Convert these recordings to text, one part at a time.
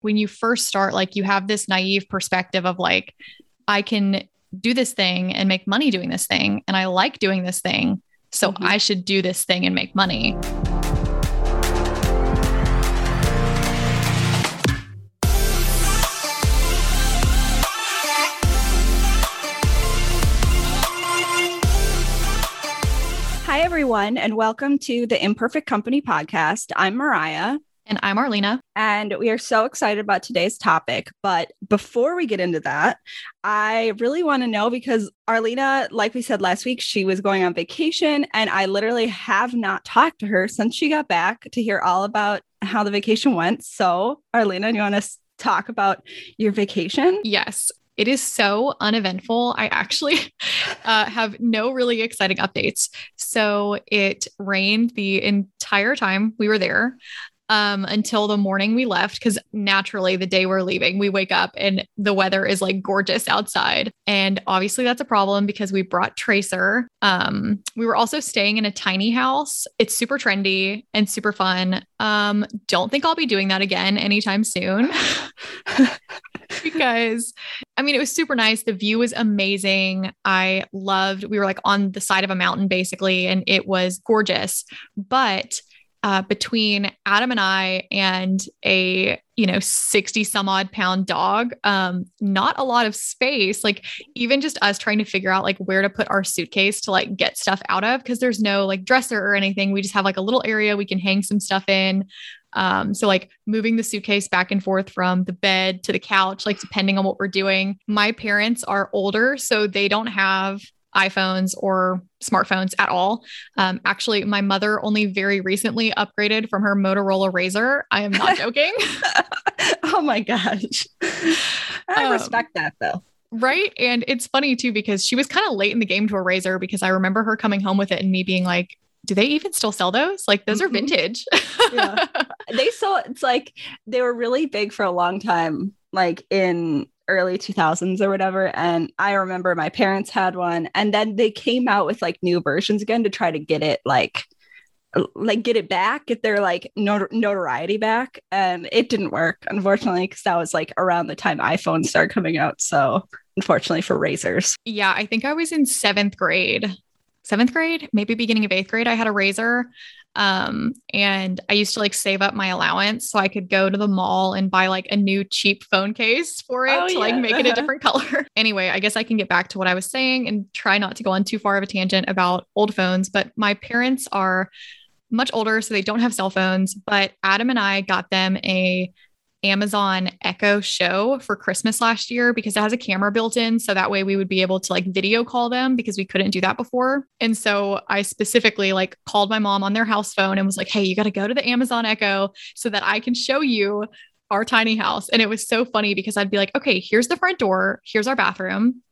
when you first start, like you have this naive perspective of like, I can do this thing and make money doing this thing. And I like doing this thing. So mm-hmm. I should do this thing and make money. Hi, everyone, and welcome to the Imperfect Company podcast. I'm Mariah. And I'm Arlena. And we are so excited about today's topic. But before we get into that, I really want to know because Arlena, like we said last week, she was going on vacation. And I literally have not talked to her since she got back to hear all about how the vacation went. So, Arlena, do you want to talk about your vacation? Yes. It is so uneventful. I actually uh, have no really exciting updates. So it rained the entire time we were there um, until the morning we left because naturally the day we're leaving we wake up and the weather is like gorgeous outside and obviously that's a problem because we brought tracer um, we were also staying in a tiny house it's super trendy and super fun um, don't think i'll be doing that again anytime soon because I mean, it was super nice. The view was amazing. I loved, we were like on the side of a mountain basically, and it was gorgeous. But uh, between Adam and I and a you know 60 some odd pound dog um not a lot of space. Like even just us trying to figure out like where to put our suitcase to like get stuff out of because there's no like dresser or anything. We just have like a little area we can hang some stuff in. Um so like moving the suitcase back and forth from the bed to the couch like depending on what we're doing. My parents are older so they don't have iPhones or smartphones at all. Um, actually, my mother only very recently upgraded from her Motorola Razr. I am not joking. oh my gosh. I um, respect that though. Right. And it's funny too, because she was kind of late in the game to a Razr because I remember her coming home with it and me being like, do they even still sell those? Like those mm-hmm. are vintage. yeah. They saw it's like they were really big for a long time, like in early 2000s or whatever and i remember my parents had one and then they came out with like new versions again to try to get it like uh, like get it back get their like not- notoriety back and it didn't work unfortunately because that was like around the time iPhones started coming out so unfortunately for Razrs yeah i think i was in seventh grade seventh grade maybe beginning of eighth grade i had a Razr. um, and I used to like save up my allowance so I could go to the mall and buy like a new cheap phone case for it oh, to yeah. like make it a different color. anyway, I guess I can get back to what I was saying and try not to go on too far of a tangent about old phones. But my parents are much older, so they don't have cell phones. But Adam and I got them a Amazon Echo Show for Christmas last year because it has a camera built in. So that way we would be able to like video call them because we couldn't do that before. And so I specifically like called my mom on their house phone and was like, hey, you got to go to the Amazon Echo so that I can show you our tiny house. And it was so funny because I'd be like, okay, here's the front door, here's our bathroom.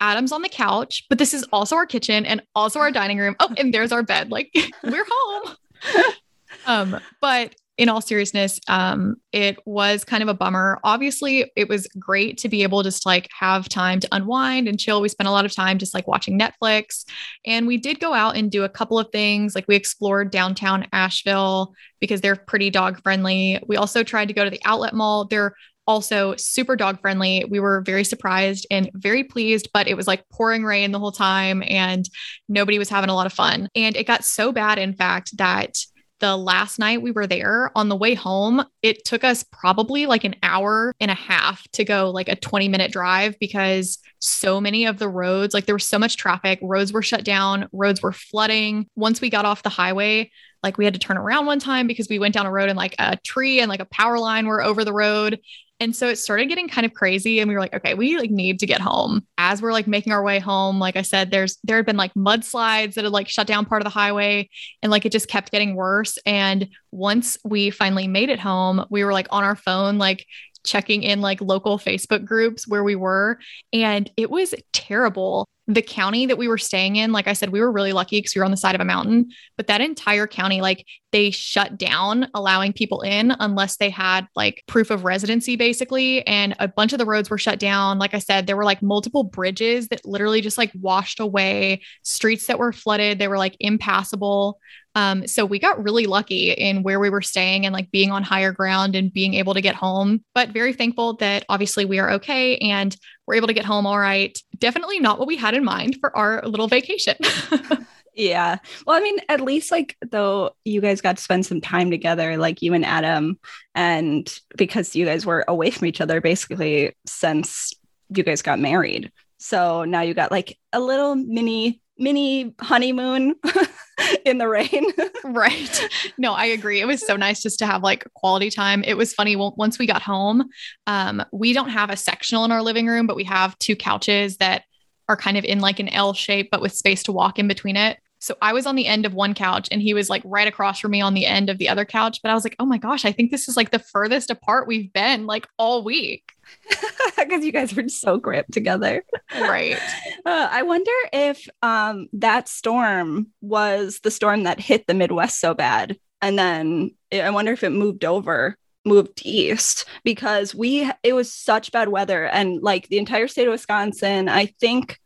Adam's on the couch, but this is also our kitchen and also our dining room. Oh, and there's our bed. Like we're home. um, but in all seriousness, um, it was kind of a bummer. Obviously, it was great to be able to just like have time to unwind and chill. We spent a lot of time just like watching Netflix. And we did go out and do a couple of things. Like we explored downtown Asheville because they're pretty dog friendly. We also tried to go to the outlet mall. They're also super dog friendly. We were very surprised and very pleased, but it was like pouring rain the whole time and nobody was having a lot of fun. And it got so bad, in fact, that the last night we were there on the way home, it took us probably like an hour and a half to go like a 20 minute drive because so many of the roads, like there was so much traffic, roads were shut down, roads were flooding. Once we got off the highway, like we had to turn around one time because we went down a road and like a tree and like a power line were over the road. And so it started getting kind of crazy and we were like, okay, we like need to get home. As we're like making our way home, like I said, there's there had been like mudslides that had like shut down part of the highway and like it just kept getting worse. And once we finally made it home, we were like on our phone, like checking in like local Facebook groups where we were. And it was terrible the county that we were staying in, like I said, we were really lucky because we were on the side of a mountain, but that entire county, like they shut down allowing people in unless they had like proof of residency, basically. And a bunch of the roads were shut down. Like I said, there were like multiple bridges that literally just like washed away, streets that were flooded, they were like impassable. Um, so we got really lucky in where we were staying and like being on higher ground and being able to get home. But very thankful that obviously we are okay and we're able to get home all right. Definitely not what we had in mind for our little vacation. Yeah. Well, I mean, at least like though you guys got to spend some time together, like you and Adam, and because you guys were away from each other basically since you guys got married. So now you got like a little mini mini honeymoon in the rain. right. No, I agree. It was so nice just to have like quality time. It was funny. Well, once we got home, um, we don't have a sectional in our living room, but we have two couches that are kind of in like an L shape, but with space to walk in between it. So I was on the end of one couch and he was like right across from me on the end of the other couch. But I was like, oh my gosh, I think this is like the furthest apart we've been like all week. Because you guys were so cramped together. Right. Uh, I wonder if um, that storm was the storm that hit the Midwest so bad. And then I wonder if it moved over moved east because we it was such bad weather and like the entire state of Wisconsin I think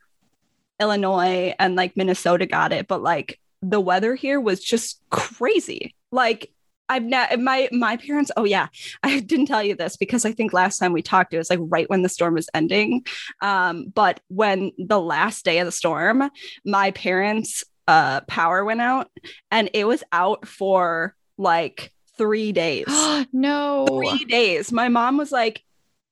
Illinois and like Minnesota got it, but like the weather here was just crazy. Like I've not my my parents. Oh yeah, I didn't tell you this because I think last time we talked, it was like right when the storm was ending. Um, but when the last day of the storm, my parents' uh, power went out, and it was out for like three days. no, three days. My mom was like,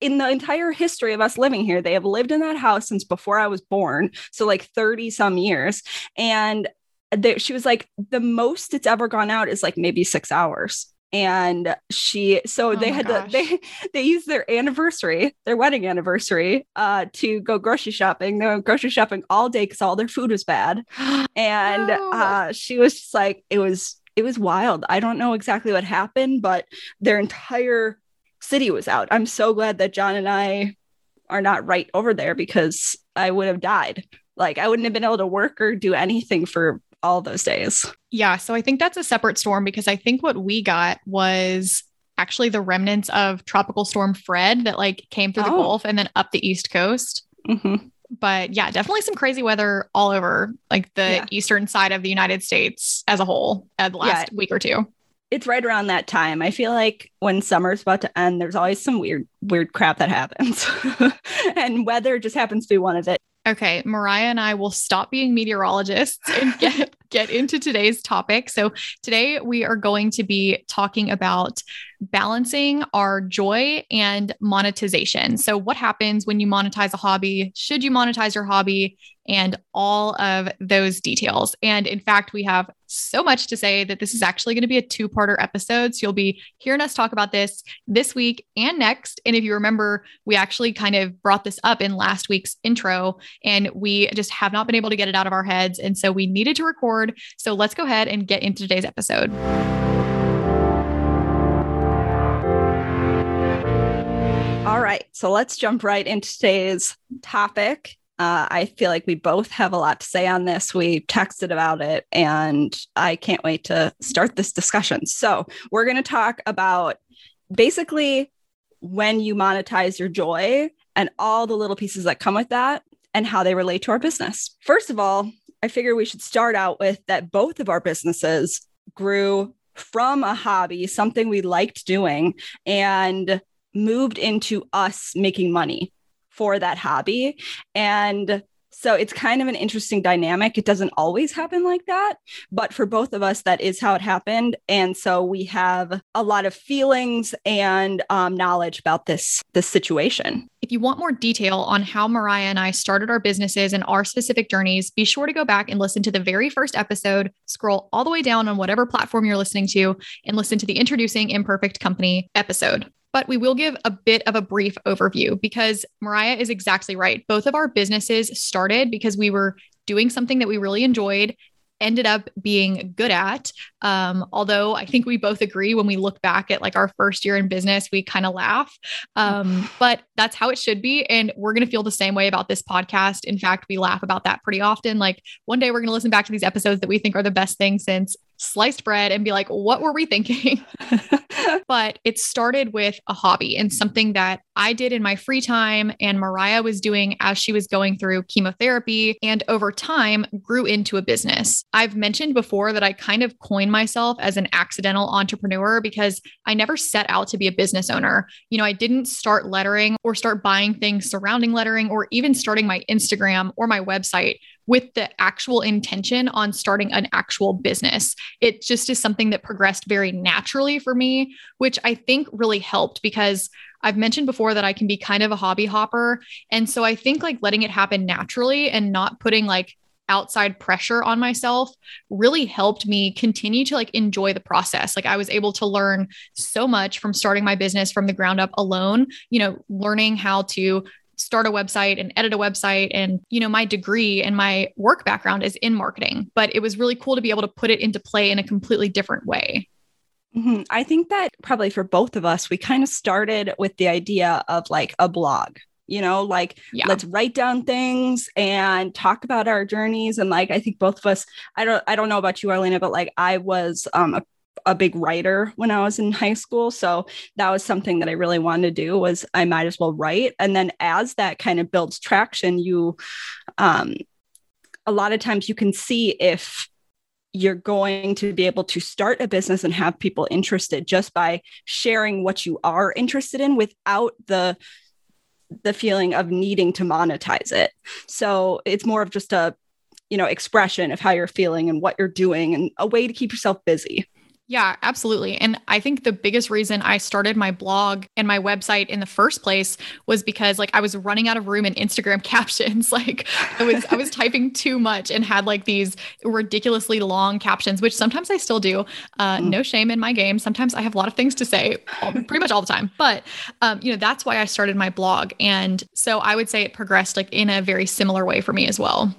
in the entire history of us living here, they have lived in that house since before I was born. So, like 30 some years. And they, she was like, the most it's ever gone out is like maybe six hours. And she, so oh they had gosh. to, they, they used their anniversary, their wedding anniversary, uh, to go grocery shopping. They went grocery shopping all day because all their food was bad. And oh. uh, she was just like, it was, it was wild. I don't know exactly what happened, but their entire city was out. I'm so glad that John and I are not right over there because I would have died. Like I wouldn't have been able to work or do anything for all those days. Yeah. So I think that's a separate storm because I think what we got was actually the remnants of Tropical Storm Fred that like came through the oh. Gulf and then up the East Coast. Mm-hmm. But yeah, definitely some crazy weather all over like the yeah. eastern side of the United States as a whole uh, the last yeah. week or two it's right around that time. I feel like when summer's about to end, there's always some weird, weird crap that happens. and weather just happens to be one of it. Okay, Mariah and I will stop being meteorologists and get get into today's topic. So, today we are going to be talking about balancing our joy and monetization. So, what happens when you monetize a hobby? Should you monetize your hobby? And all of those details. And in fact, we have so much to say that this is actually going to be a two parter episode. So, you'll be hearing us talk about this this week and next. And if you remember, we actually kind of brought this up in last week's intro, and we just have not been able to get it out of our heads. And so, we needed to record. So, let's go ahead and get into today's episode. Right. So let's jump right into today's topic. Uh, I feel like we both have a lot to say on this. We texted about it, and I can't wait to start this discussion. So, we're going to talk about basically when you monetize your joy and all the little pieces that come with that and how they relate to our business. First of all, I figure we should start out with that both of our businesses grew from a hobby, something we liked doing, and moved into us making money for that hobby. And so it's kind of an interesting dynamic. It doesn't always happen like that, but for both of us, that is how it happened. And so we have a lot of feelings and um, knowledge about this this situation. If you want more detail on how Mariah and I started our businesses and our specific journeys, be sure to go back and listen to the very first episode. Scroll all the way down on whatever platform you're listening to, and listen to the Introducing Imperfect Company episode but we will give a bit of a brief overview because Mariah is exactly right. Both of our businesses started because we were doing something that we really enjoyed ended up being good at. Um, although I think we both agree when we look back at like our first year in business, we kind of laugh. Um, but that's how it should be. And we're going to feel the same way about this podcast. In fact, we laugh about that pretty often. Like one day we're going to listen back to these episodes that we think are the best thing since sliced bread and be like, what were we thinking? but it started with a hobby and mm-hmm. something that I did in my free time and Mariah was doing as she was going through chemotherapy and over time grew into a business. I've mentioned before that I kind of coined myself as an accidental entrepreneur because I never set out to be a business owner. You know, I didn't start lettering or start buying things surrounding lettering or even starting my Instagram or my website with the actual intention on starting an actual business. It just is something that progressed very naturally for me, which I think really helped because I've mentioned before that I can be kind of a hobby hopper. And so I think like letting it happen naturally and not putting like outside pressure on myself really helped me continue to like enjoy the process. Like I was able to learn so much from starting my business from the ground up alone, you know, learning how to start a website and edit a website and you know my degree and my work background is in marketing but it was really cool to be able to put it into play in a completely different way Mm-hmm. I think that probably for both of us, we kind of started with the idea of like a blog, you know, like yeah. let's write down things and talk about our journeys. And like, I think both of us, I don't, I don't know about you, Arlena, but like I was um, a a big writer when I was in high school. So that was something that I really wanted to do was I might as well write. And then as that kind of builds traction, you um a lot of times you can see if you're going to be able to start a business and have people interested just by sharing what you are interested in without the the feeling of needing to monetize it so it's more of just a you know expression of how you're feeling and what you're doing and a way to keep yourself busy yeah, absolutely. And I think the biggest reason I started my blog and my website in the first place was because like I was running out of room in Instagram captions. Like I was I was typing too much and had like these ridiculously long captions, which sometimes I still do. Uh, mm. No shame in my game. Sometimes I have a lot of things to say, all, pretty much all the time. But um, you know that's why I started my blog, and so I would say it progressed like in a very similar way for me as well.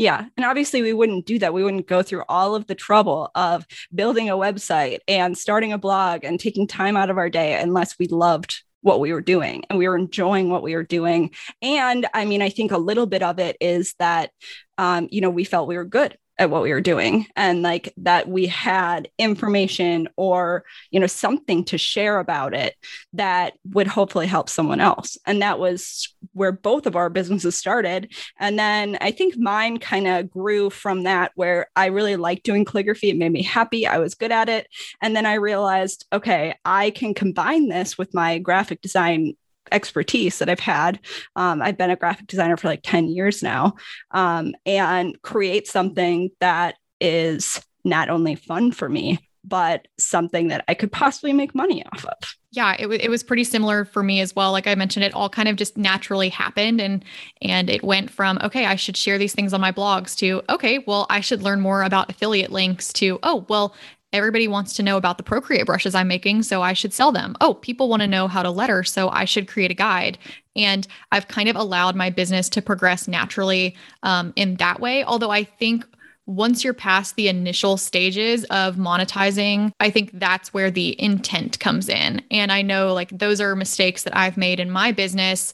Yeah. And obviously, we wouldn't do that. We wouldn't go through all of the trouble of building a website and starting a blog and taking time out of our day unless we loved what we were doing and we were enjoying what we were doing. And I mean, I think a little bit of it is that, um, you know, we felt we were good at what we were doing. And like that we had information or you know something to share about it that would hopefully help someone else. And that was where both of our businesses started. And then i think mine kind of grew from that where i really liked doing calligraphy. It made me happy. I was good at it. And then i realized okay i can combine this with my graphic design expertise that I've had. Um, I've been a graphic designer for like 10 years now um, and create something that is not only fun for me, but something that I could possibly make money off of. Yeah, it, w- it was pretty similar for me as well. Like I mentioned, it all kind of just naturally happened, and and it went from okay, I should share these things on my blogs to okay, well, I should learn more about affiliate links to oh, well, Everybody wants to know about the Procreate brushes I'm making, so I should sell them. Oh, people want to know how to letter, so I should create a guide. And I've kind of allowed my business to progress naturally um, in that way. Although I think once you're past the initial stages of monetizing, I think that's where the intent comes in. And I know like those are mistakes that I've made in my business.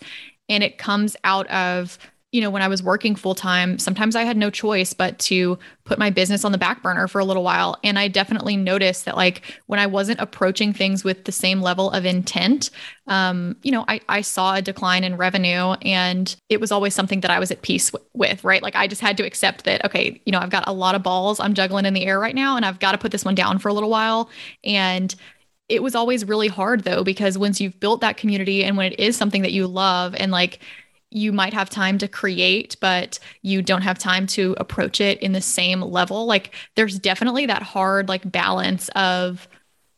And it comes out of you know, when I was working full time, sometimes I had no choice but to put my business on the back burner for a little while. And I definitely noticed that, like, when I wasn't approaching things with the same level of intent, um, you know, I, I saw a decline in revenue and it was always something that I was at peace w- with, right? Like, I just had to accept that, okay, you know, I've got a lot of balls I'm juggling in the air right now, and I've got to put this one down for a little while. And it was always really hard though, because once you've built that community and when it is something that you love and like, you might have time to create, but you don't have time to approach it in the same level. Like there's definitely that hard like balance of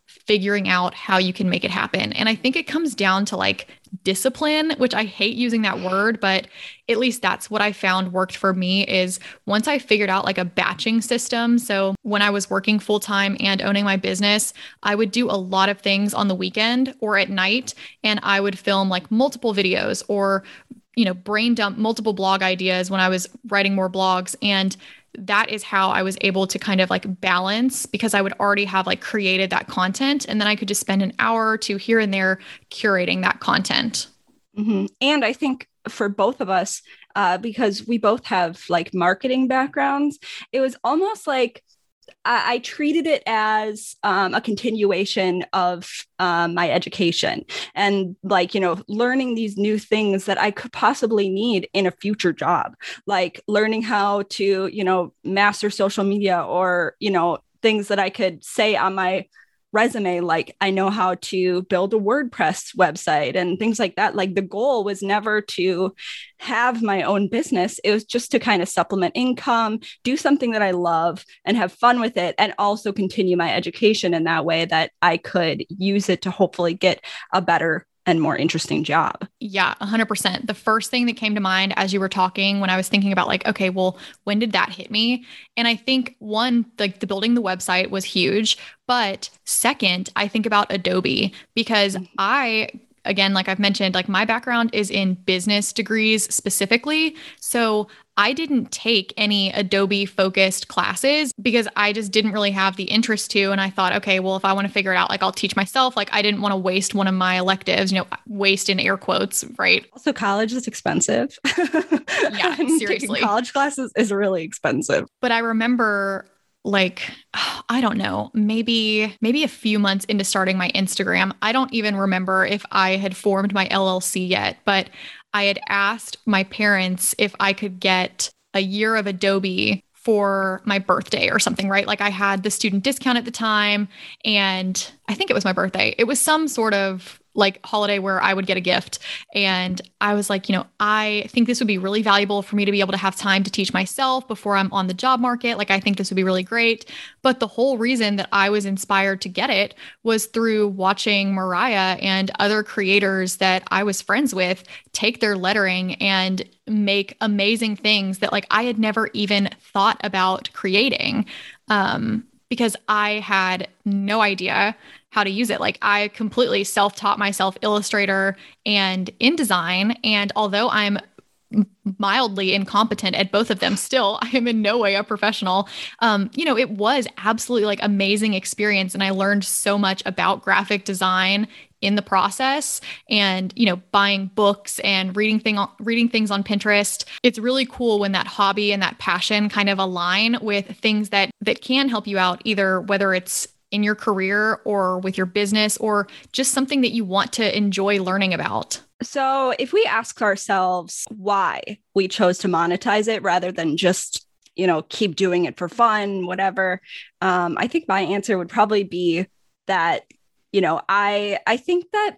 figuring out how you can make it happen. And I think it comes down to like discipline, which I hate using that word, but at least that's what I found worked for me is once I figured out like a batching system. So when I was working full time and owning my business, I would do a lot of things on the weekend or at night and I would film like multiple videos or you know, brain dump multiple blog ideas when I was writing more blogs. And that is how I was able to kind of like balance because I would already have like created that content. And then I could just spend an hour or two here and there curating that content. Mm-hmm. And I think for both of us, uh, because we both have like marketing backgrounds, it was almost like I, I treated it as um, a continuation of um, my education and like you know learning these new things that i could possibly need in a future job like learning how to you know master social media or you know things that i could say on my resume like i know how to build a wordpress website and things like that. Like the goal was never to have my own business. It was just to kind of supplement income do something that i love and have fun with it and also continue my education in that way that i could use it to hopefully get a better and more interesting job. Yeah, 100%. The first thing that came to mind as you were talking when I was thinking about like okay, well, when did that hit me? And I think one like the building the website was huge, but second, I think about Adobe because mm-hmm. I again, like I've mentioned, like my background is in business degrees specifically. So I didn't take any Adobe focused classes because I just didn't really have the interest to. And I thought, okay, well, if I want to figure it out, like I'll teach myself. Like I didn't want to waste one of my electives, you know, waste in air quotes, right? Also, college is expensive. Yeah, seriously. college classes is really expensive. But I remember like I don't know, maybe maybe a few months into starting my Instagram. I don't even remember if I had formed my LLC yet, but I had asked my parents if I could get a year of Adobe for my birthday or something, right? Like I had the student discount at the time and I think it was my birthday. It was some sort of like holiday where I would get a gift. And I was like, you know, I think this would be really valuable for me to be able to have time to teach myself before I'm on the job market. Like, I think this would be really great. But the whole reason that I was inspired to get it was through watching Mariah and other creators that I was friends with take their lettering and make amazing things that like I had never even thought about creating. Um, because I had no idea how to use it. Like I completely self taught myself Illustrator and InDesign. And although I'm mildly incompetent at both of them still i am in no way a professional um, you know it was absolutely like amazing experience and i learned so much about graphic design in the process and you know buying books and reading thing reading things on pinterest it's really cool when that hobby and that passion kind of align with things that that can help you out either whether it's in your career or with your business or just something that you want to enjoy learning about? So, if we ask ourselves why we chose to monetize it rather than just, you know, keep doing it for fun, whatever, um, I think my answer would probably be that, you know, I I think that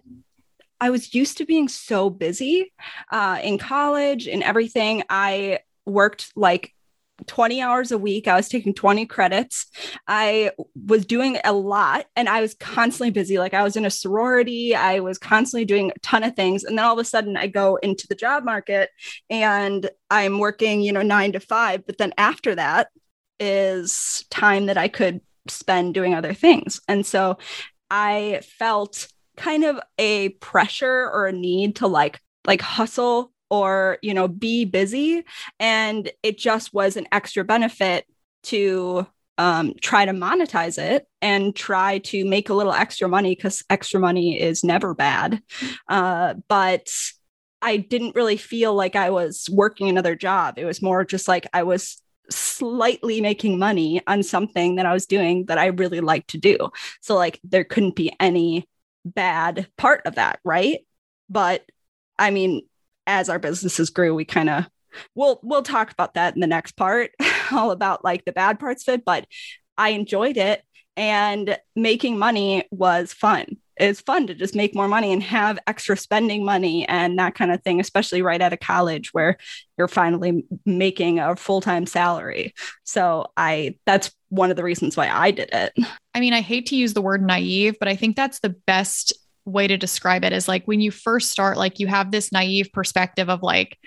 I was used to being so busy uh, in college and everything. I worked like 20 hours a week. I was taking 20 credits. I was doing a lot and I was constantly busy. Like I was in a sorority, I was constantly doing a ton of things. And then all of a sudden I go into the job market and I'm working, you know, nine to five. But then after that is time that I could spend doing other things. And so I felt kind of a pressure or a need to like like hustle or you know be busy. And it just was an extra benefit to um, try to monetize it and try to make a little extra money because extra money is never bad. Uh, but i didn't really feel like i was working another job. It was more just like i was slightly making money on something that i was doing that i really like to do. So like there couldn't be any bad part of that right? But i mean as our businesses grew, we kind of we'll we'll talk about that in the next part, all about like the bad parts of it. But I enjoyed it and making money was fun. It's fun to just make more money and have extra spending money and that kind of thing, especially right out of college where you're finally making a full-time salary. So I that's one of the reasons why I did it. I mean, I hate to use the word naive, but I think that's the best way to describe it is like when you first start, like you have this naive perspective of like,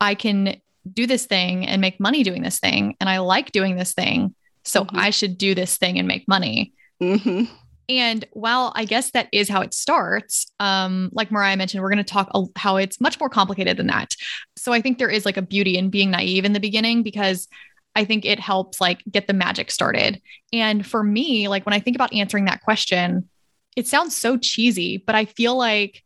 I can do this thing and make money doing this thing. And I like doing this thing. So mm-hmm. I should do this thing and make money. Mm-hmm. And while I guess that is how it starts, um, like Mariah mentioned, we're going to talk a- how it's much more complicated than that. So I think there is like a beauty in being naive in the beginning because I think it helps like get the magic started. And for me, like when I think about answering that question, it sounds so cheesy, but I feel like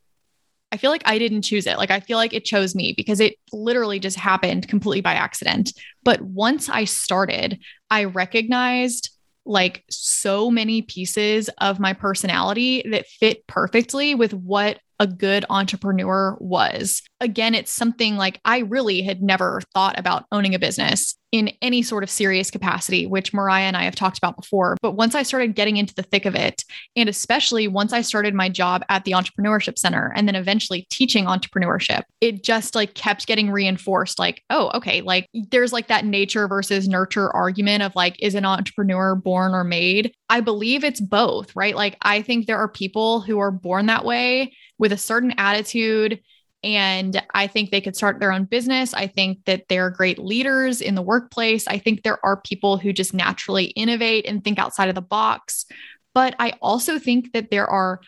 I feel like I didn't choose it. Like I feel like it chose me because it literally just happened completely by accident. But once I started, I recognized like so many pieces of my personality that fit perfectly with what a good entrepreneur was. Again, it's something like I really had never thought about owning a business in any sort of serious capacity, which Mariah and I have talked about before. But once I started getting into the thick of it, and especially once I started my job at the Entrepreneurship Center and then eventually teaching entrepreneurship, it just like kept getting reinforced like, oh, okay, like there's like that nature versus nurture argument of like, is an entrepreneur born or made? I believe it's both, right? Like, I think there are people who are born that way with a certain attitude. And I think they could start their own business. I think that they're great leaders in the workplace. I think there are people who just naturally innovate and think outside of the box. But I also think that there are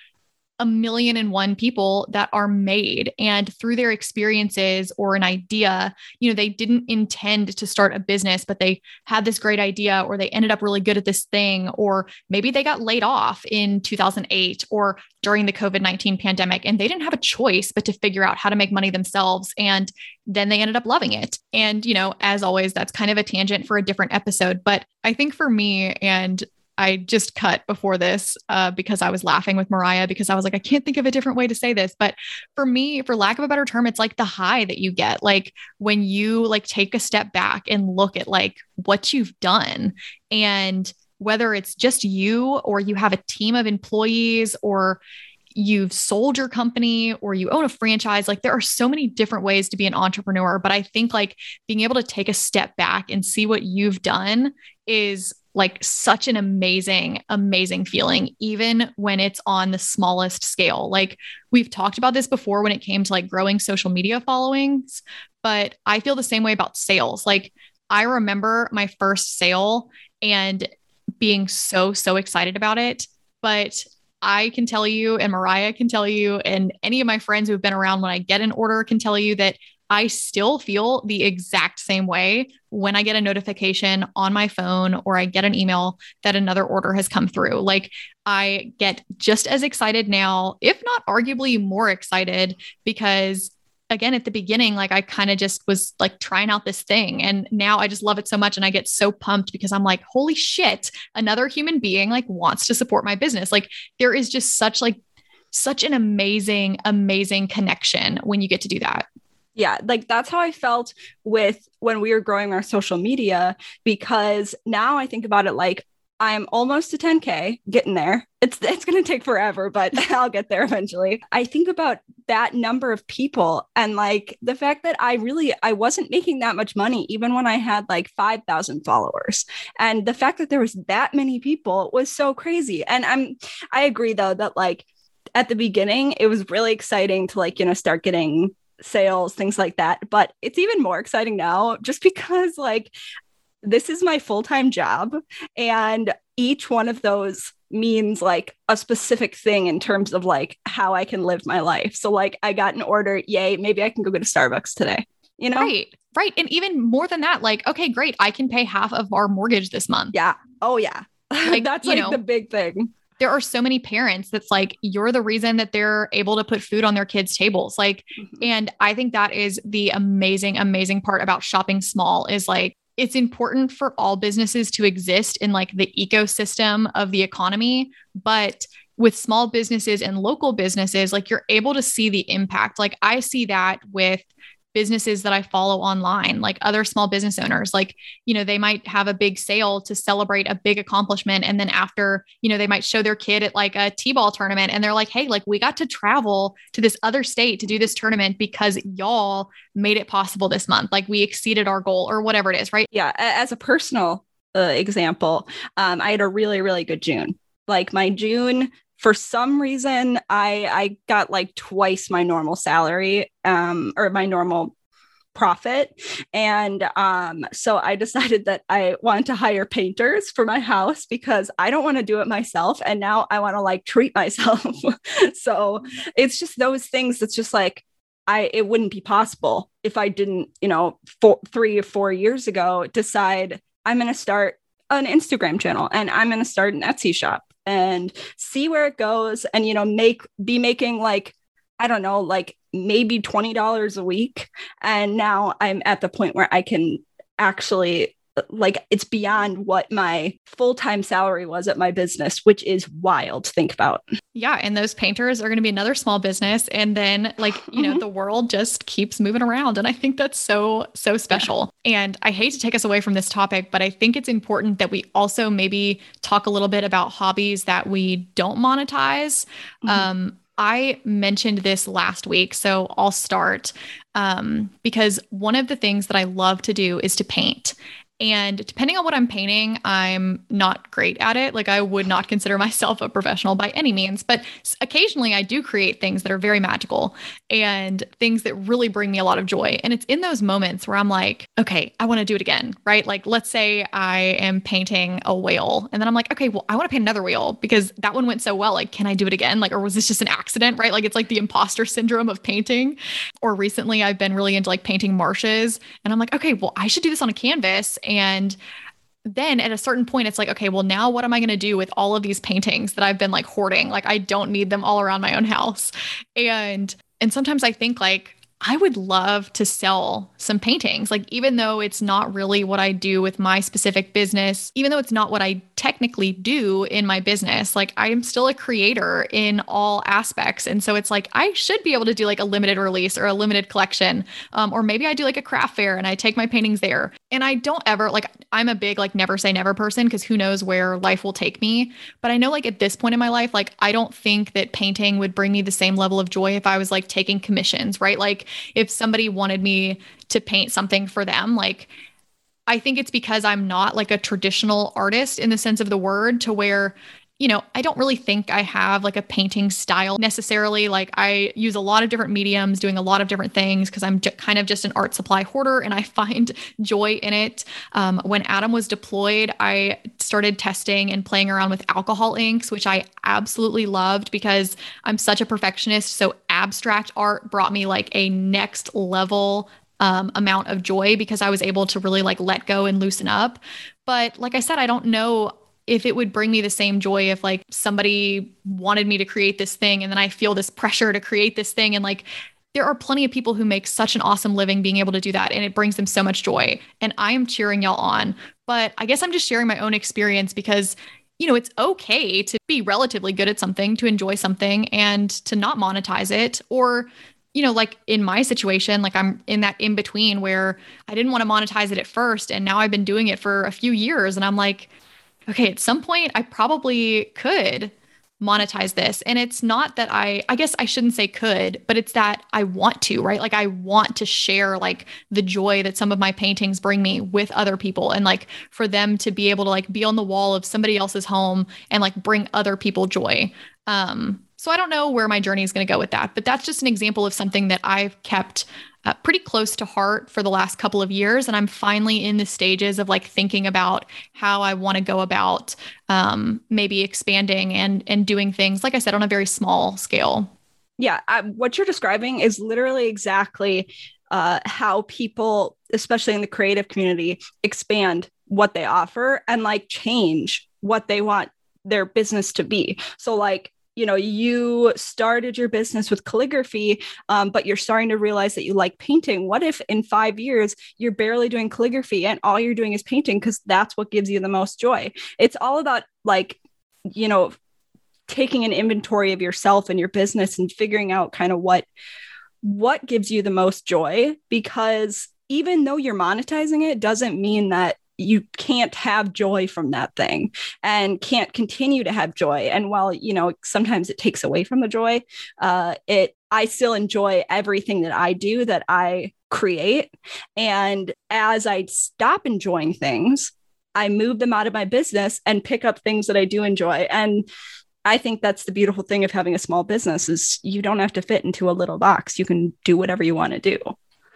a million and one people that are made. And through their experiences or an idea you know they didn't intend to start a business but they had this great idea or they ended up really good at this thing or maybe they got laid off in 2008 or during the covid-19 pandemic and they didn't have a choice but to figure out how to make money themselves and then they ended up loving it. And you know as always that's kind of a tangent for a different episode but i think for me and I just cut before this uh, because I was laughing with Mariah because I was like, I can't think of a different way to say this. But for me, for lack of a better term, it's like the high that you get, like when you like take a step back and look at like what you've done and whether it's just you or you have a team of employees or you've sold your company or you own a franchise like there are so many different ways to be an entrepreneur but i think like being able to take a step back and see what you've done is like such an amazing, amazing feeling, even when it's on the smallest scale. Like we've talked about this before when it came to like growing social media followings, but I feel the same way about sales. Like I remember my first sale and being so, so excited about it. But I can tell you, and Mariah can tell you, and any of my friends who've been around when I get an order can tell you that I still feel the exact same way when I get a notification on my phone or I get an email that another order has come through. Like I get just as excited now, if not arguably more excited, because again, at the beginning, like I kind of just was like trying out this thing. And now I just love it so much. And I get so pumped because I'm like, holy shit, another human being like wants to support my business. Like there is just such like, such an amazing, amazing connection when you get to do that. Yeah, like that's how I felt with when we were growing our social media because now I think about it like I'm almost to 10k, getting there. It's it's going to take forever, but I'll get there eventually. I think about that number of people and like the fact that I really I wasn't making that much money even when I had like 5,000 followers. And the fact that there was that many people was so crazy. And I'm I agree though that like at the beginning it was really exciting to like, you know, start getting sales, things like that. But it's even more exciting now just because, like, this is my full time job. And each one of those means like a specific thing in terms of like how I can live my life. So, like, I got an order, yay, maybe I can go get a Starbucks today, you know? Right. Right. And even more than that, like, okay, great. I can pay half of our mortgage this month. Yeah. Oh, yeah. Like, that's like know, the big thing there are so many parents that's like you're the reason that they're able to put food on their kids tables like mm-hmm. and i think that is the amazing amazing part about shopping small is like it's important for all businesses to exist in like the ecosystem of the economy but with small businesses and local businesses like you're able to see the impact like i see that with businesses that I follow online, like other small business owners. Like, you know, they might have a big sale to celebrate a big accomplishment. And then after, you know, they might show their kid at like a T ball tournament and they're like, hey, like we got to travel to this other state to do this tournament because y'all made it possible this month. Like we exceeded our goal or whatever it is, right? Yeah. As a personal uh, example, um, I had a really, really good June. Like my June for some reason i i got like twice my normal salary um or my normal profit. And um so i decided that i wanted to hire painters for my house because i don't want to do it myself and now i want to like treat myself. So it's just those things that's just like i it wouldn't be possible if i didn't you know four, three or four years ago decide i'm going to start an instagram channel and i'm going to start an etsy shop and see where it goes and you know make be making like i don't know like maybe $20 a week. And now i'm at the point where i can actually like it's beyond what my full-time salary was at my business which is wild to think about yeah and those painters are going to be another small business and then like you know mm-hmm. the world just keeps moving around and i think that's so so special yeah. and i hate to take us away from this topic but i think it's important that we also maybe talk a little bit about hobbies that we don't monetize mm-hmm. um I mentioned this last week, so I'll start um, because one of the things that I love to do is to paint. And depending on what I'm painting, I'm not great at it. Like I would not consider myself a professional by any means, but occasionally I do create things that are very magical and things that really bring me a lot of joy. And it's in those moments where I'm like, okay, I want to do it again, right? Like let's say I am painting a whale and then I'm like, okay, well, I want to paint another whale because that one went so well. Like, can I do it again? Like, or was this just an accident, right? Like it's like the imposter syndrome of painting. Or recently I've been really into like painting marshes and I'm like, okay, well, I should do this on a canvas and then at a certain point, it's like, okay, well, now what am I going to do with all of these paintings that I've been like hoarding? Like, I don't need them all around my own house. And, and sometimes I think like, I would love to sell some paintings. Like, even though it's not really what I do with my specific business, even though it's not what I technically do in my business, like, I am still a creator in all aspects. And so it's like, I should be able to do like a limited release or a limited collection. Um, or maybe I do like a craft fair and I take my paintings there. And I don't ever, like, I'm a big, like, never say never person because who knows where life will take me. But I know, like, at this point in my life, like, I don't think that painting would bring me the same level of joy if I was like taking commissions, right? Like, if somebody wanted me to paint something for them, like I think it's because I'm not like a traditional artist in the sense of the word to where you know, I don't really think I have like a painting style necessarily. Like I use a lot of different mediums, doing a lot of different things because I'm j- kind of just an art supply hoarder and I find joy in it. Um, when Adam was deployed, I started testing and playing around with alcohol inks, which I absolutely loved because I'm such a perfectionist. So abstract art brought me like a next level um, amount of joy because I was able to really like let go and loosen up. But like I said, I don't know if it would bring me the same joy if like somebody wanted me to create this thing and then I feel this pressure to create this thing and like there are plenty of people who make such an awesome living being able to do that and it brings them so much joy and I am cheering y'all on but I guess I'm just sharing my own experience because you know it's okay to be relatively good at something to enjoy something and to not monetize it or you know, like in my situation, like I'm in that in between where I didn't want to monetize it at first. And now I've been doing it for a few years. And I'm like, okay, at some point I probably could monetize this. And it's not that I I guess I shouldn't say could, but it's that I want to, right? Like I want to share like the joy that some of my paintings bring me with other people and like for them to be able to like be on the wall of somebody else's home and like bring other people joy. Um so I don't know where my journey is going to go with that, but that's just an example of something that I've kept uh, pretty close to heart for the last couple of years. And I'm finally in the stages of like thinking about how I want to go about um, maybe expanding and and doing things, like I said, on a very small scale. Yeah, I, what you're describing is literally exactly uh, how people, especially in the creative community, expand what they offer and like change what they want their business to be. So, like, you know you started your business with calligraphy um, but you're starting to realize that you like painting. What if in five years you're barely doing calligraphy and all you're doing is painting because that's what gives you the most joy? It's all about like you know taking an inventory of yourself and your business and figuring out kind of what what gives you the most joy because even though you're monetizing it doesn't mean that you can't have joy from that thing and can't continue to have joy and while you know sometimes it takes away from the joy uh it i still enjoy everything that i do that i create and as i stop enjoying things i move them out of my business and pick up things that i do enjoy and I think that's the beautiful thing of having a small business is you don't have to fit into a little box. You can do whatever you want to do.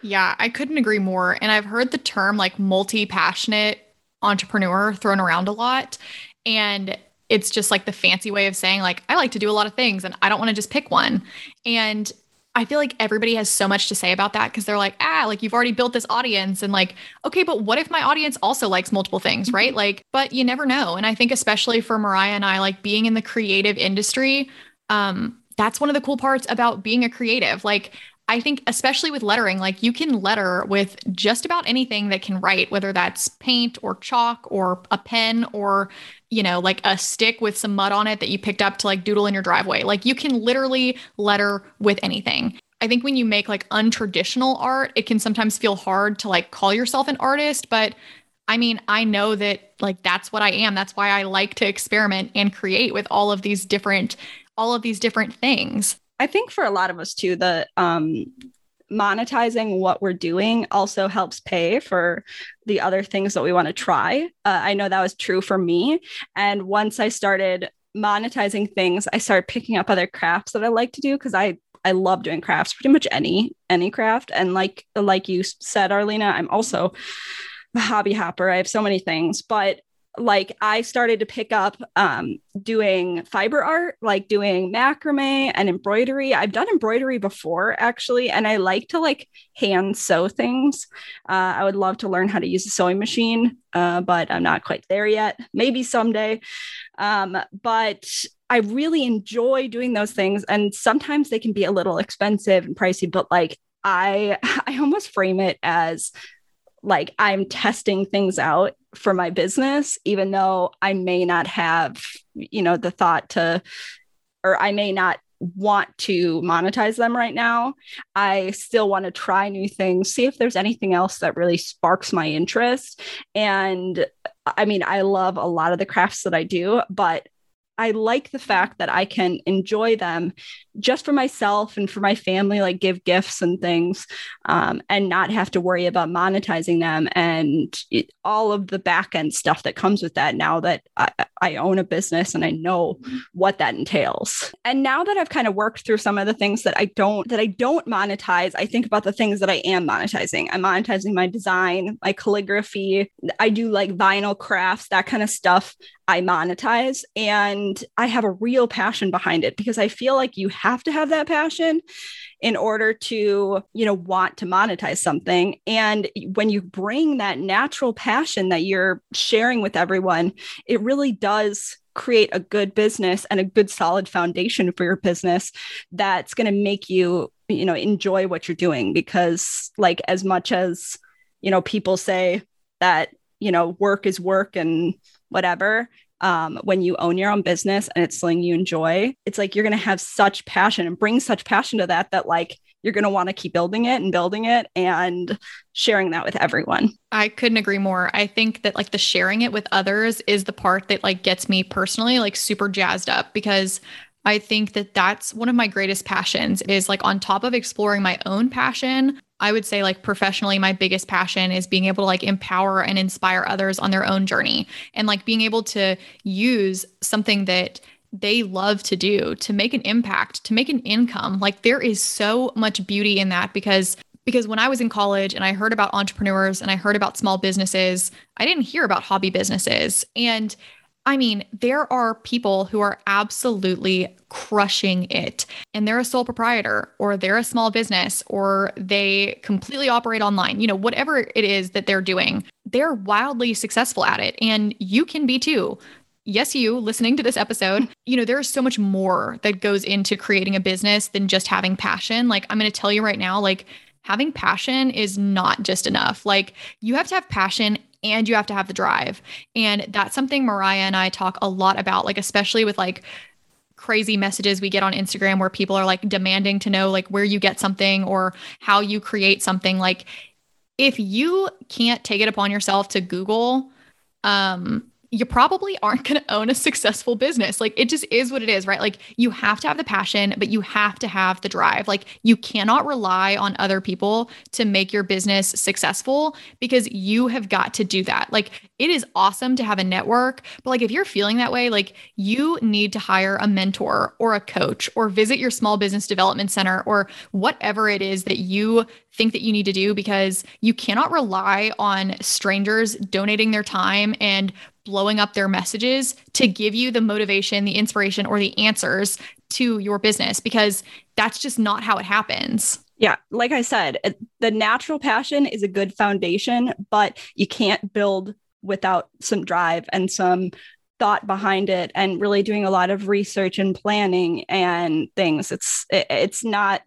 Yeah, I couldn't agree more. And I've heard the term like multi passionate entrepreneur thrown around a lot. And it's just like the fancy way of saying, like, I like to do a lot of things and I don't want to just pick one. And I feel like everybody has so much to say about that because they're like, ah, like you've already built this audience. And like, okay, but what if my audience also likes multiple things, mm-hmm. right? Like, but you never know. And I think, especially for Mariah and I, like being in the creative industry, um, that's one of the cool parts about being a creative. Like, I think, especially with lettering, like you can letter with just about anything that can write, whether that's paint or chalk or a pen or, you know, like a stick with some mud on it that you picked up to like doodle in your driveway. Like you can literally letter with anything. I think when you make like untraditional art, it can sometimes feel hard to like call yourself an artist, but I mean, I know that like that's what I am. That's why I like to experiment and create with all of these different all of these different things. I think for a lot of us too, the um, monetizing what we're doing also helps pay for the other things that we want to try. Uh, I know that was true for me. And once I started monetizing things, I started picking up other crafts that I like to do because I I love doing crafts, pretty much any any craft. And like like you said, Arlena, I'm also a hobby hopper. I have so many things, but like I started to pick up um, doing fiber art, like doing macrame and embroidery. I've done embroidery before actually, and I like to like hand sew things. Uh, I would love to learn how to use a sewing machine, uh, but I'm not quite there yet. Maybe someday. Um, but I really enjoy doing those things, and sometimes they can be a little expensive and pricey. But like I, I almost frame it as like I'm testing things out for my business, even though I may not have, you know, the thought to, or I may not want to monetize them right now. I still want to try new things, see if there's anything else that really sparks my interest. And I mean, I love a lot of the crafts that I do, but I like the fact that I can enjoy them just for myself and for my family, like give gifts and things, um, and not have to worry about monetizing them and it, all of the back end stuff that comes with that now that I, I own a business and I know what that entails. And now that I've kind of worked through some of the things that I don't that I don't monetize, I think about the things that I am monetizing. I'm monetizing my design, my calligraphy. I do like vinyl crafts, that kind of stuff. I monetize and I have a real passion behind it because I feel like you have to have that passion in order to, you know, want to monetize something. And when you bring that natural passion that you're sharing with everyone, it really does create a good business and a good solid foundation for your business that's going to make you, you know, enjoy what you're doing because like as much as, you know, people say that, you know, work is work and whatever, um, when you own your own business and it's something you enjoy, it's like you're going to have such passion and bring such passion to that that like you're going to want to keep building it and building it and sharing that with everyone. I couldn't agree more. I think that like the sharing it with others is the part that like gets me personally like super jazzed up because I think that that's one of my greatest passions is like on top of exploring my own passion, I would say like professionally my biggest passion is being able to like empower and inspire others on their own journey and like being able to use something that they love to do to make an impact, to make an income. Like there is so much beauty in that because because when I was in college and I heard about entrepreneurs and I heard about small businesses, I didn't hear about hobby businesses. And I mean, there are people who are absolutely crushing it, and they're a sole proprietor, or they're a small business, or they completely operate online. You know, whatever it is that they're doing, they're wildly successful at it. And you can be too. Yes, you listening to this episode, you know, there's so much more that goes into creating a business than just having passion. Like, I'm going to tell you right now, like, having passion is not just enough. Like, you have to have passion and you have to have the drive. And that's something Mariah and I talk a lot about, like, especially with like crazy messages we get on Instagram where people are like demanding to know like where you get something or how you create something. Like, if you can't take it upon yourself to Google, um, you probably aren't going to own a successful business. Like it just is what it is, right? Like you have to have the passion, but you have to have the drive. Like you cannot rely on other people to make your business successful because you have got to do that. Like it is awesome to have a network, but like if you're feeling that way, like you need to hire a mentor or a coach or visit your small business development center or whatever it is that you think that you need to do because you cannot rely on strangers donating their time and blowing up their messages to give you the motivation, the inspiration, or the answers to your business because that's just not how it happens. Yeah, like I said, the natural passion is a good foundation, but you can't build without some drive and some thought behind it and really doing a lot of research and planning and things. It's it's not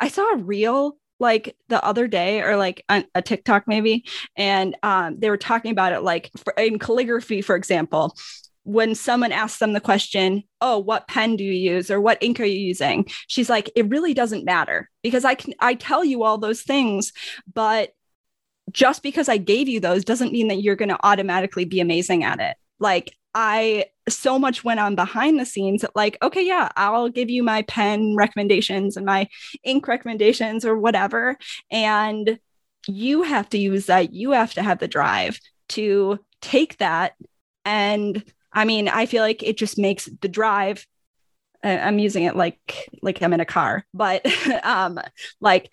I saw a reel like the other day or like a, a TikTok maybe, and um, they were talking about it like for, in calligraphy, for example. When someone asks them the question, "Oh, what pen do you use?" or "What ink are you using?" She's like, "It really doesn't matter because I can I tell you all those things, but just because I gave you those doesn't mean that you're going to automatically be amazing at it. Like I so much went on behind the scenes like okay yeah i'll give you my pen recommendations and my ink recommendations or whatever and you have to use that you have to have the drive to take that. And i mean i feel like it just makes the drive i'm using it like like i'm in a car but um like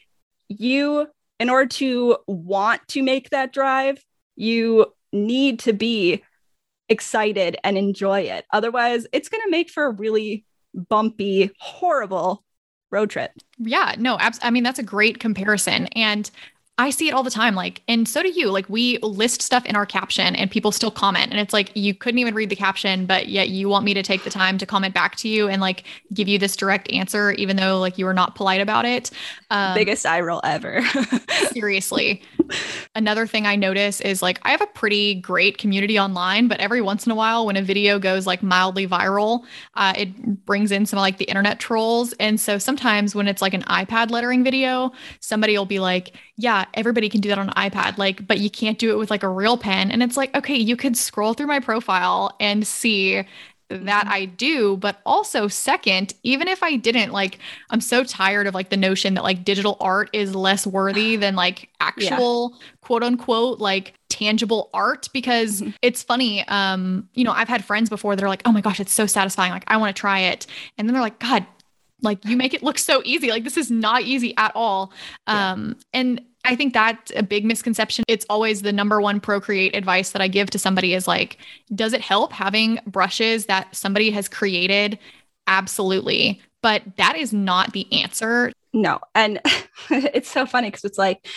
you in order to want to make that drive you need to be excited and enjoy it. Otherwise, it's going to make for a really bumpy, horrible road trip. Yeah, no, abs- I mean, that's a great comparison. And I see it all the time. Like, and so do you. Like, we list stuff in our caption and people still comment. And it's like, you couldn't even read the caption, but yet you want me to take the time to comment back to you and like give you this direct answer, even though like you were not polite about it. Um, Biggest eye roll ever. seriously. Another thing I notice is like, I have a pretty great community online, but every once in a while, when a video goes like mildly viral, uh, it brings in some like the internet trolls. And so sometimes when it's like an iPad lettering video, somebody will be like, yeah, everybody can do that on an iPad, like, but you can't do it with like a real pen. And it's like, okay, you could scroll through my profile and see that. I do. But also, second, even if I didn't, like, I'm so tired of like the notion that like digital art is less worthy than like actual yeah. quote unquote like tangible art because mm-hmm. it's funny. Um, you know, I've had friends before that are like, oh my gosh, it's so satisfying. Like, I want to try it. And then they're like, God, like you make it look so easy. Like this is not easy at all. Um, yeah. and I think that's a big misconception. It's always the number one Procreate advice that I give to somebody is like, does it help having brushes that somebody has created? Absolutely. But that is not the answer. No. And it's so funny because it's like,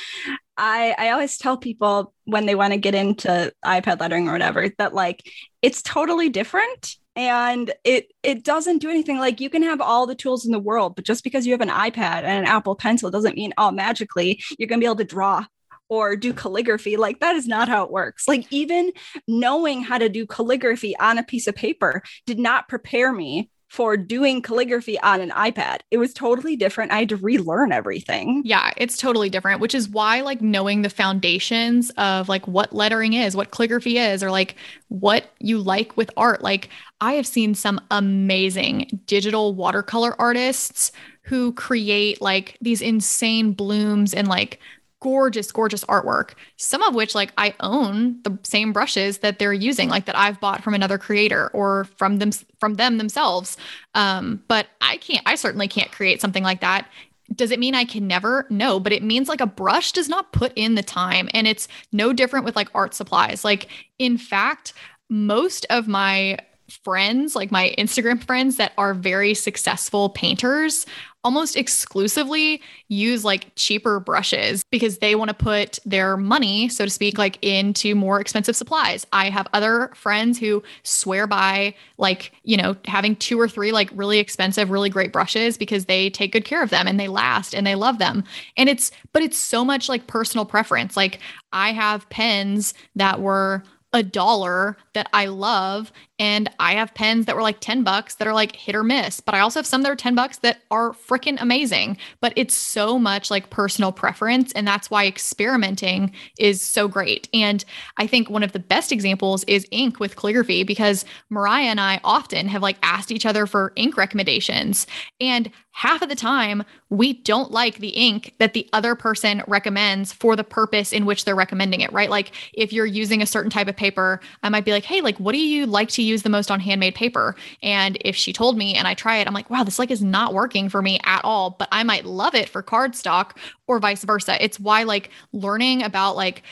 I, I always tell people when they want to get into iPad lettering or whatever that like it's totally different and it it doesn't do anything. Like you can have all the tools in the world but just because you have an ipad and an apple pencil doesn't mean oh magically you're going to be able to draw or do calligraphy. Like that is not how it works. Like even knowing how to do calligraphy on a piece of paper did not prepare me for doing calligraphy on an iPad. It was totally different. I had to relearn everything. Yeah, it's totally different, which is why like knowing the foundations of like what lettering is, what calligraphy is, or like what you like with art. Like I have seen some amazing digital watercolor artists who create like these insane blooms and like gorgeous, gorgeous artwork. Some of which, like, I own the same brushes that they're using, like that I've bought from another creator or from them from them themselves. Um, but I can't. I certainly can't create something like that. Does it mean I can never? No, but it means like a brush does not put in the time, and it's no different with like art supplies. Like, in fact, most of my friends, like my Instagram friends that are very successful painters, almost exclusively use like cheaper brushes because they want to put their money, so to speak, like into more expensive supplies. I have other friends who swear by like, you know, having two or three like really expensive, really great brushes because they take good care of them and they last and they love them. And it's, but it's so much like personal preference. Like I have pens that were a dollar that I love. And I have pens that were like 10 bucks that are like hit or miss. But I also have some that are 10 bucks that are freaking amazing. But it's so much like personal preference. And that's why experimenting is so great. And I think one of the best examples is ink with calligraphy because Mariah and I often have like asked each other for ink recommendations. And half of the time we don't like the ink that the other person recommends for the purpose in which they're recommending it, right? Like if you're using a certain type of paper, I might be like, "Hey, like what do you like to use the most on handmade paper?" And if she told me and I try it, I'm like, "Wow, this like is not working for me at all," but I might love it for cardstock or vice versa. It's why like learning about like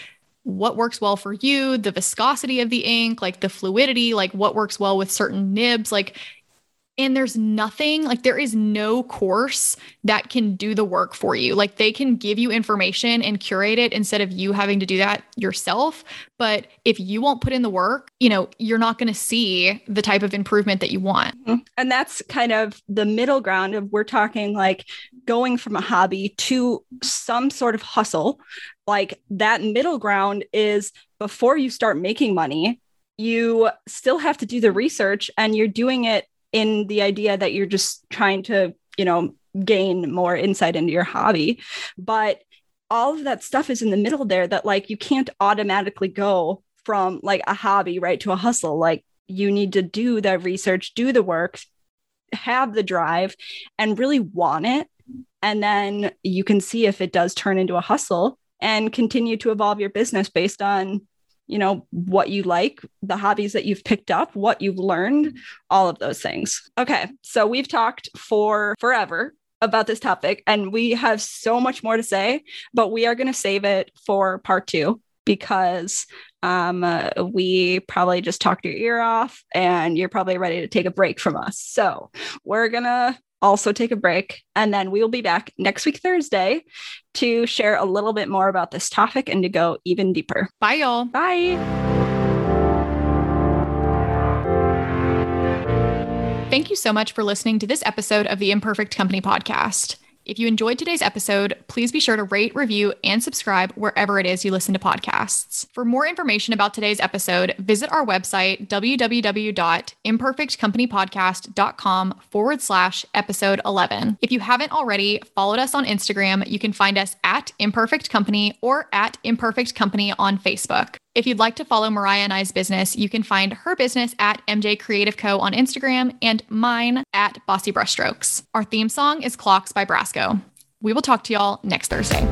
what works well for you, the viscosity of the ink, like the fluidity, like what works well with certain nibs, like and there's nothing like there is no course that can do the work for you like they can give you information and curate it instead of you having to do that yourself but if you won't put in the work you know you're not going to see the type of improvement that you want mm-hmm. and that's kind of the middle ground of we're talking like going from a hobby to some sort of hustle. Like that middle ground is before you start making money, you still have to do the research and you're doing it in the idea that you're just trying to, you know, gain more insight into your hobby. But all of that stuff is in the middle there that like you can't automatically go from like a hobby right to a hustle. Like you need to do the research, do the work, have the drive, and really want it. And then you can see if it does turn into a hustle and continue to evolve your business based on you know what you like the hobbies that you've picked up what you've learned all of those things okay so we've talked for forever about this topic and we have so much more to say but we are going to save it for part two because um, uh, we probably just talked your ear off and you're probably ready to take a break from us. So we're going to also take a break and then we will be back next week, Thursday, to share a little bit more about this topic and to go even deeper. Bye, y'all. Bye. Thank you so much for listening to this episode of the Imperfect Company podcast. If you enjoyed today's episode, please be sure to rate, review, and subscribe wherever it is you listen to podcasts. For more information about today's episode, visit our website, www.imperfectcompanypodcast.com forward slash episode 11. If you haven't already followed us on Instagram, you can find us at Imperfect Company or at Imperfect Company on Facebook. If you'd like to follow Mariah and I's business, you can find her business at MJ Creative Co. on Instagram and mine at Bossy Brushstrokes. Our theme song is Clocks by Brasco. We will talk to y'all next Thursday.